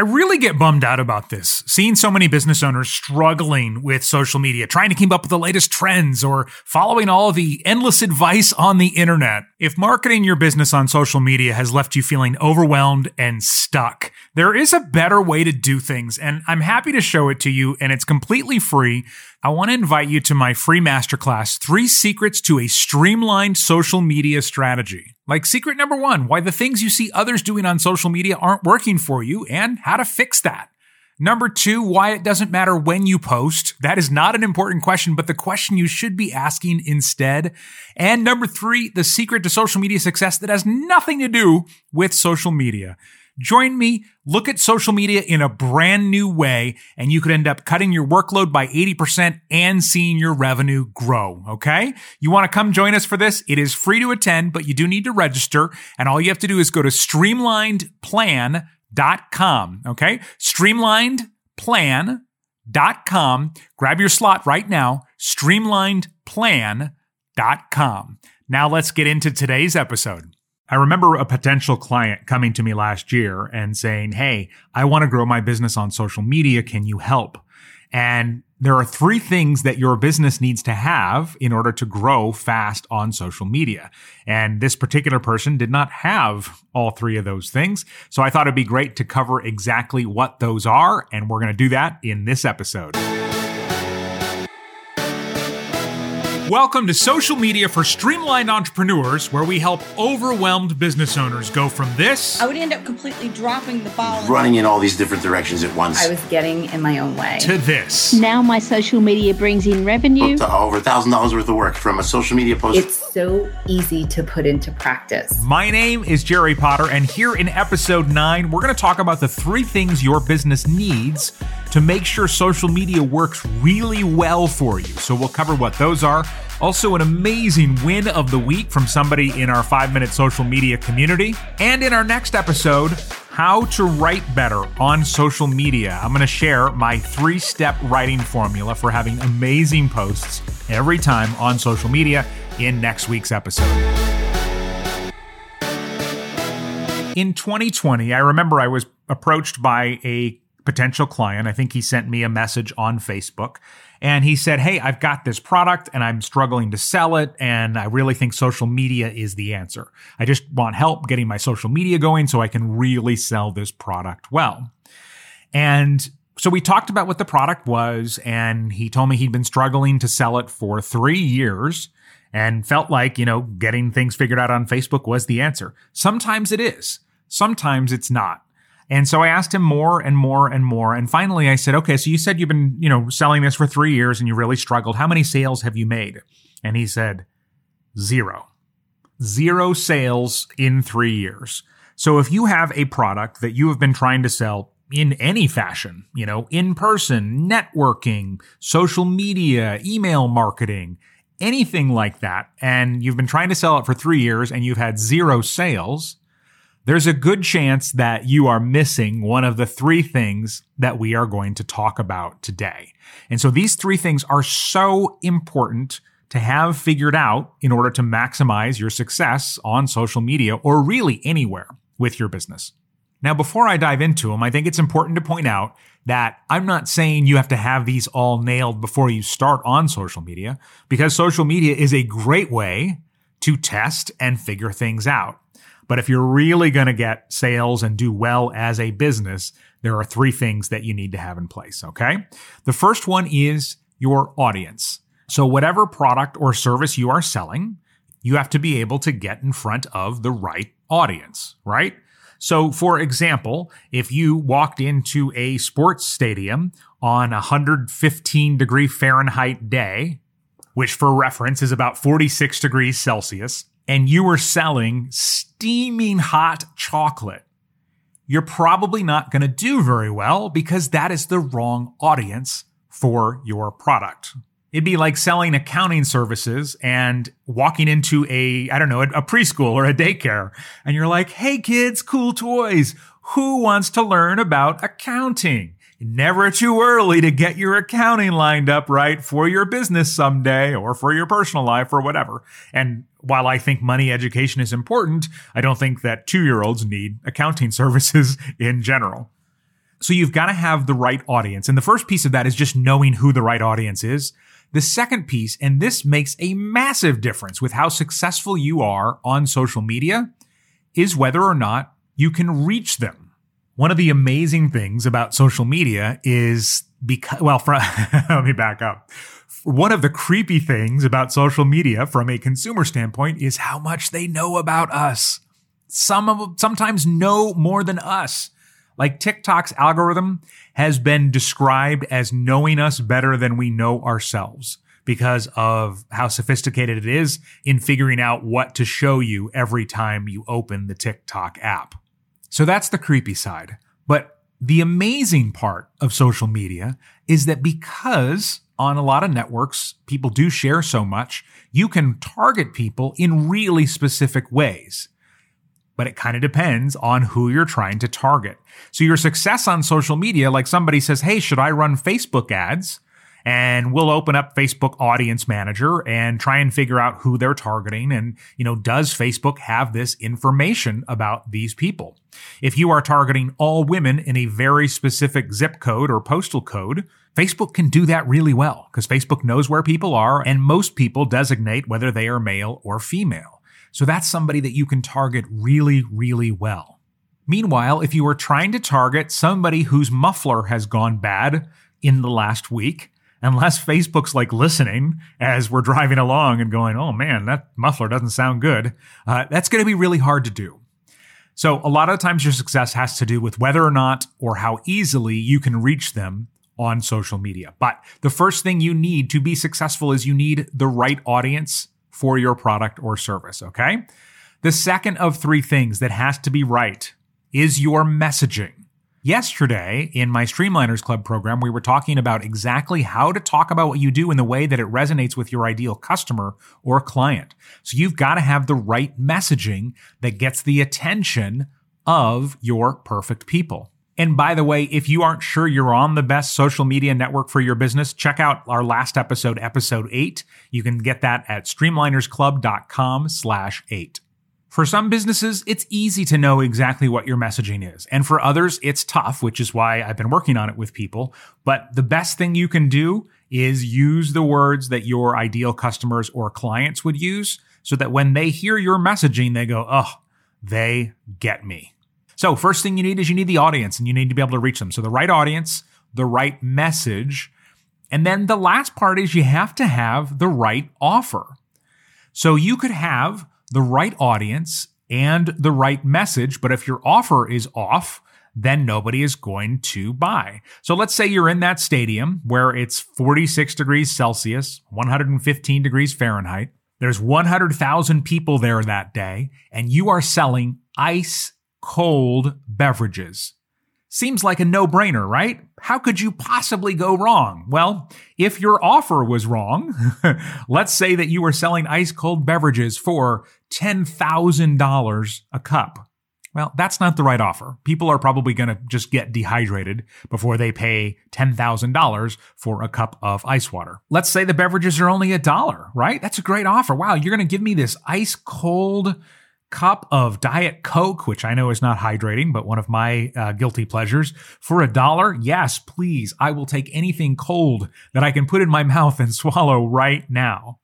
I really get bummed out about this, seeing so many business owners struggling with social media, trying to keep up with the latest trends or following all the endless advice on the internet. If marketing your business on social media has left you feeling overwhelmed and stuck, there is a better way to do things, and I'm happy to show it to you, and it's completely free. I want to invite you to my free masterclass, Three Secrets to a Streamlined Social Media Strategy. Like secret number one, why the things you see others doing on social media aren't working for you and how to fix that. Number two, why it doesn't matter when you post. That is not an important question, but the question you should be asking instead. And number three, the secret to social media success that has nothing to do with social media. Join me, look at social media in a brand new way, and you could end up cutting your workload by 80% and seeing your revenue grow. Okay. You want to come join us for this? It is free to attend, but you do need to register. And all you have to do is go to streamlinedplan.com. .Com, okay. Streamlinedplan.com. Grab your slot right now. Streamlinedplan.com. Now let's get into today's episode. I remember a potential client coming to me last year and saying, Hey, I want to grow my business on social media. Can you help? And there are three things that your business needs to have in order to grow fast on social media. And this particular person did not have all three of those things. So I thought it'd be great to cover exactly what those are. And we're going to do that in this episode. Welcome to Social Media for Streamlined Entrepreneurs, where we help overwhelmed business owners go from this. I would end up completely dropping the ball. running in all these different directions at once. I was getting in my own way. To this. Now my social media brings in revenue. Booked over a thousand dollars worth of work from a social media post. It's so easy to put into practice. My name is Jerry Potter, and here in episode nine, we're going to talk about the three things your business needs to make sure social media works really well for you. So we'll cover what those are. Also, an amazing win of the week from somebody in our five minute social media community. And in our next episode, how to write better on social media. I'm going to share my three step writing formula for having amazing posts every time on social media in next week's episode. In 2020, I remember I was approached by a potential client. I think he sent me a message on Facebook and he said, Hey, I've got this product and I'm struggling to sell it. And I really think social media is the answer. I just want help getting my social media going so I can really sell this product well. And so we talked about what the product was and he told me he'd been struggling to sell it for three years and felt like, you know, getting things figured out on Facebook was the answer. Sometimes it is. Sometimes it's not. And so I asked him more and more and more. And finally I said, okay, so you said you've been, you know, selling this for three years and you really struggled. How many sales have you made? And he said, zero. Zero sales in three years. So if you have a product that you have been trying to sell in any fashion, you know, in person, networking, social media, email marketing, anything like that, and you've been trying to sell it for three years and you've had zero sales, there's a good chance that you are missing one of the three things that we are going to talk about today. And so these three things are so important to have figured out in order to maximize your success on social media or really anywhere with your business. Now, before I dive into them, I think it's important to point out that I'm not saying you have to have these all nailed before you start on social media because social media is a great way to test and figure things out. But if you're really going to get sales and do well as a business, there are three things that you need to have in place. Okay. The first one is your audience. So whatever product or service you are selling, you have to be able to get in front of the right audience, right? So, for example, if you walked into a sports stadium on a 115 degree Fahrenheit day, which for reference is about 46 degrees Celsius, and you were selling steaming hot chocolate, you're probably not going to do very well because that is the wrong audience for your product. It'd be like selling accounting services and walking into a, I don't know, a, preschool or a daycare. And you're like, Hey kids, cool toys. Who wants to learn about accounting? Never too early to get your accounting lined up right for your business someday or for your personal life or whatever. And while I think money education is important, I don't think that two year olds need accounting services in general. So you've got to have the right audience. And the first piece of that is just knowing who the right audience is. The second piece, and this makes a massive difference with how successful you are on social media, is whether or not you can reach them. One of the amazing things about social media is because, well, let me back up. One of the creepy things about social media from a consumer standpoint is how much they know about us. Some of sometimes know more than us. Like TikTok's algorithm has been described as knowing us better than we know ourselves because of how sophisticated it is in figuring out what to show you every time you open the TikTok app. So that's the creepy side. But the amazing part of social media is that because on a lot of networks, people do share so much, you can target people in really specific ways but it kind of depends on who you're trying to target. So your success on social media, like somebody says, Hey, should I run Facebook ads? And we'll open up Facebook audience manager and try and figure out who they're targeting. And, you know, does Facebook have this information about these people? If you are targeting all women in a very specific zip code or postal code, Facebook can do that really well because Facebook knows where people are and most people designate whether they are male or female. So that's somebody that you can target really, really well. Meanwhile, if you are trying to target somebody whose muffler has gone bad in the last week, unless Facebook's like listening as we're driving along and going, oh man, that muffler doesn't sound good, uh, that's going to be really hard to do. So a lot of times your success has to do with whether or not or how easily you can reach them on social media. But the first thing you need to be successful is you need the right audience for your product or service. Okay. The second of three things that has to be right is your messaging. Yesterday in my Streamliners Club program, we were talking about exactly how to talk about what you do in the way that it resonates with your ideal customer or client. So you've got to have the right messaging that gets the attention of your perfect people. And by the way, if you aren't sure you're on the best social media network for your business, check out our last episode, episode eight. You can get that at streamlinersclub.com slash eight. For some businesses, it's easy to know exactly what your messaging is. And for others, it's tough, which is why I've been working on it with people. But the best thing you can do is use the words that your ideal customers or clients would use so that when they hear your messaging, they go, oh, they get me. So, first thing you need is you need the audience and you need to be able to reach them. So, the right audience, the right message. And then the last part is you have to have the right offer. So, you could have the right audience and the right message, but if your offer is off, then nobody is going to buy. So let's say you're in that stadium where it's 46 degrees Celsius, 115 degrees Fahrenheit. There's 100,000 people there that day, and you are selling ice cold beverages. Seems like a no brainer, right? How could you possibly go wrong? Well, if your offer was wrong, let's say that you were selling ice cold beverages for $10,000 a cup. Well, that's not the right offer. People are probably going to just get dehydrated before they pay $10,000 for a cup of ice water. Let's say the beverages are only a dollar, right? That's a great offer. Wow, you're going to give me this ice cold cup of Diet Coke, which I know is not hydrating, but one of my uh, guilty pleasures, for a dollar? Yes, please. I will take anything cold that I can put in my mouth and swallow right now.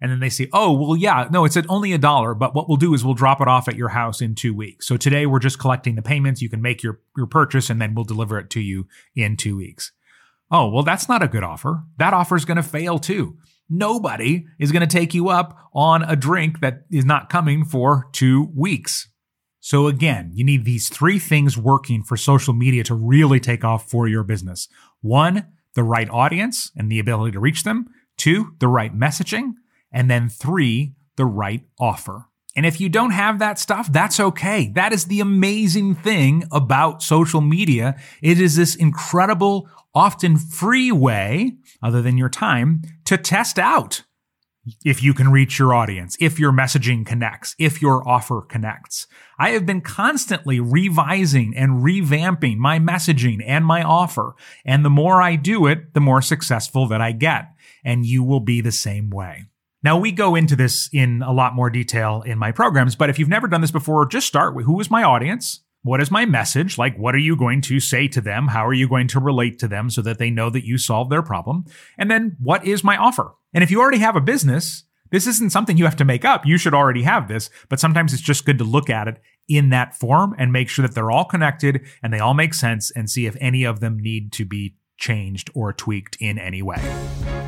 And then they say, oh, well, yeah, no, it's at only a dollar, but what we'll do is we'll drop it off at your house in two weeks. So today we're just collecting the payments. You can make your, your purchase and then we'll deliver it to you in two weeks. Oh, well, that's not a good offer. That offer is going to fail too. Nobody is going to take you up on a drink that is not coming for two weeks. So again, you need these three things working for social media to really take off for your business. One, the right audience and the ability to reach them. Two, the right messaging. And then three, the right offer. And if you don't have that stuff, that's okay. That is the amazing thing about social media. It is this incredible, often free way, other than your time, to test out if you can reach your audience, if your messaging connects, if your offer connects. I have been constantly revising and revamping my messaging and my offer. And the more I do it, the more successful that I get. And you will be the same way. Now we go into this in a lot more detail in my programs, but if you've never done this before, just start with who is my audience? what is my message? Like, what are you going to say to them? How are you going to relate to them so that they know that you solve their problem? And then what is my offer? And if you already have a business, this isn't something you have to make up. You should already have this, but sometimes it's just good to look at it in that form and make sure that they're all connected and they all make sense and see if any of them need to be changed or tweaked in any way.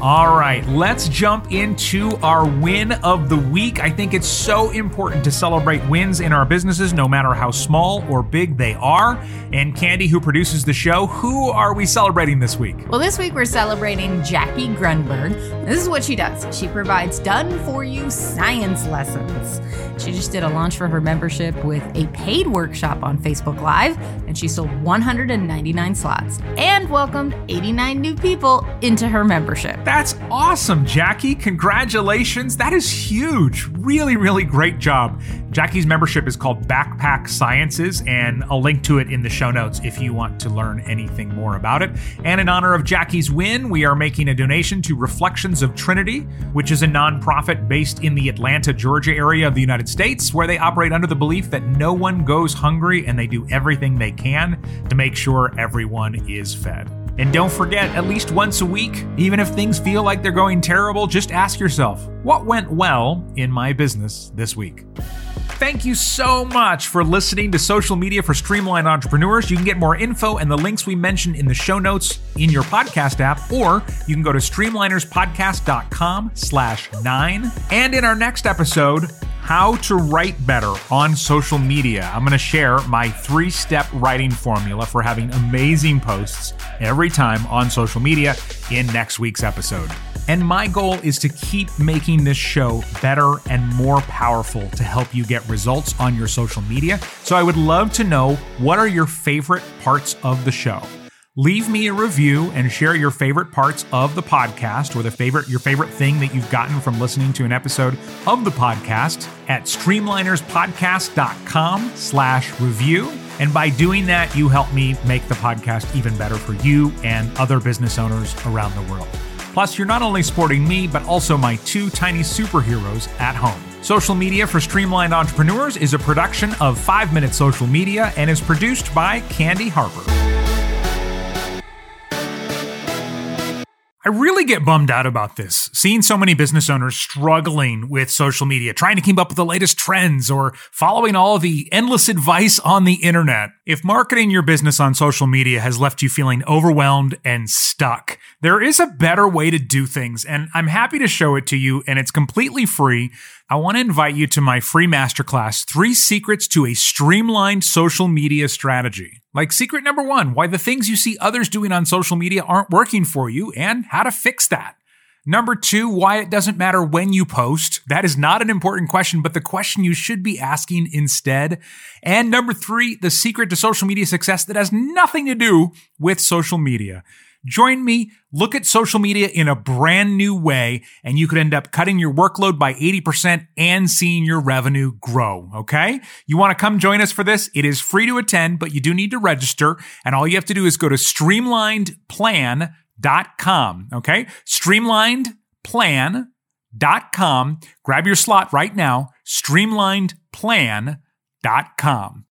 All right, let's jump into our win of the week. I think it's so important to celebrate wins in our businesses, no matter how small or big they are. And Candy, who produces the show, who are we celebrating this week? Well, this week we're celebrating Jackie Grunberg. This is what she does she provides done for you science lessons. She just did a launch for her membership with a paid workshop on Facebook Live, and she sold 199 slots and welcomed 89 new people into her membership. That's awesome, Jackie. Congratulations. That is huge. Really, really great job. Jackie's membership is called Backpack Sciences, and I'll link to it in the show notes if you want to learn anything more about it. And in honor of Jackie's win, we are making a donation to Reflections of Trinity, which is a nonprofit based in the Atlanta, Georgia area of the United States, where they operate under the belief that no one goes hungry and they do everything they can to make sure everyone is fed. And don't forget, at least once a week, even if things feel like they're going terrible, just ask yourself, what went well in my business this week? Thank you so much for listening to Social Media for Streamlined Entrepreneurs. You can get more info and the links we mentioned in the show notes in your podcast app, or you can go to streamlinerspodcast.com slash nine. And in our next episode, how to write better on social media. I'm going to share my three step writing formula for having amazing posts every time on social media in next week's episode. And my goal is to keep making this show better and more powerful to help you get results on your social media. So I would love to know what are your favorite parts of the show. Leave me a review and share your favorite parts of the podcast or the favorite your favorite thing that you've gotten from listening to an episode of the podcast at streamlinerspodcast.com slash review. And by doing that, you help me make the podcast even better for you and other business owners around the world. Plus, you're not only supporting me, but also my two tiny superheroes at home. Social Media for Streamlined Entrepreneurs is a production of 5 Minute Social Media and is produced by Candy Harper. I really get bummed out about this. Seeing so many business owners struggling with social media, trying to keep up with the latest trends or following all the endless advice on the internet. If marketing your business on social media has left you feeling overwhelmed and stuck, there is a better way to do things, and I'm happy to show it to you, and it's completely free. I want to invite you to my free masterclass, Three Secrets to a Streamlined Social Media Strategy. Like secret number one, why the things you see others doing on social media aren't working for you and how to fix that. Number two, why it doesn't matter when you post. That is not an important question, but the question you should be asking instead. And number three, the secret to social media success that has nothing to do with social media. Join me, look at social media in a brand new way, and you could end up cutting your workload by 80% and seeing your revenue grow. Okay. You want to come join us for this? It is free to attend, but you do need to register. And all you have to do is go to streamlinedplan.com. Okay. Streamlinedplan.com. Grab your slot right now. Streamlinedplan.com.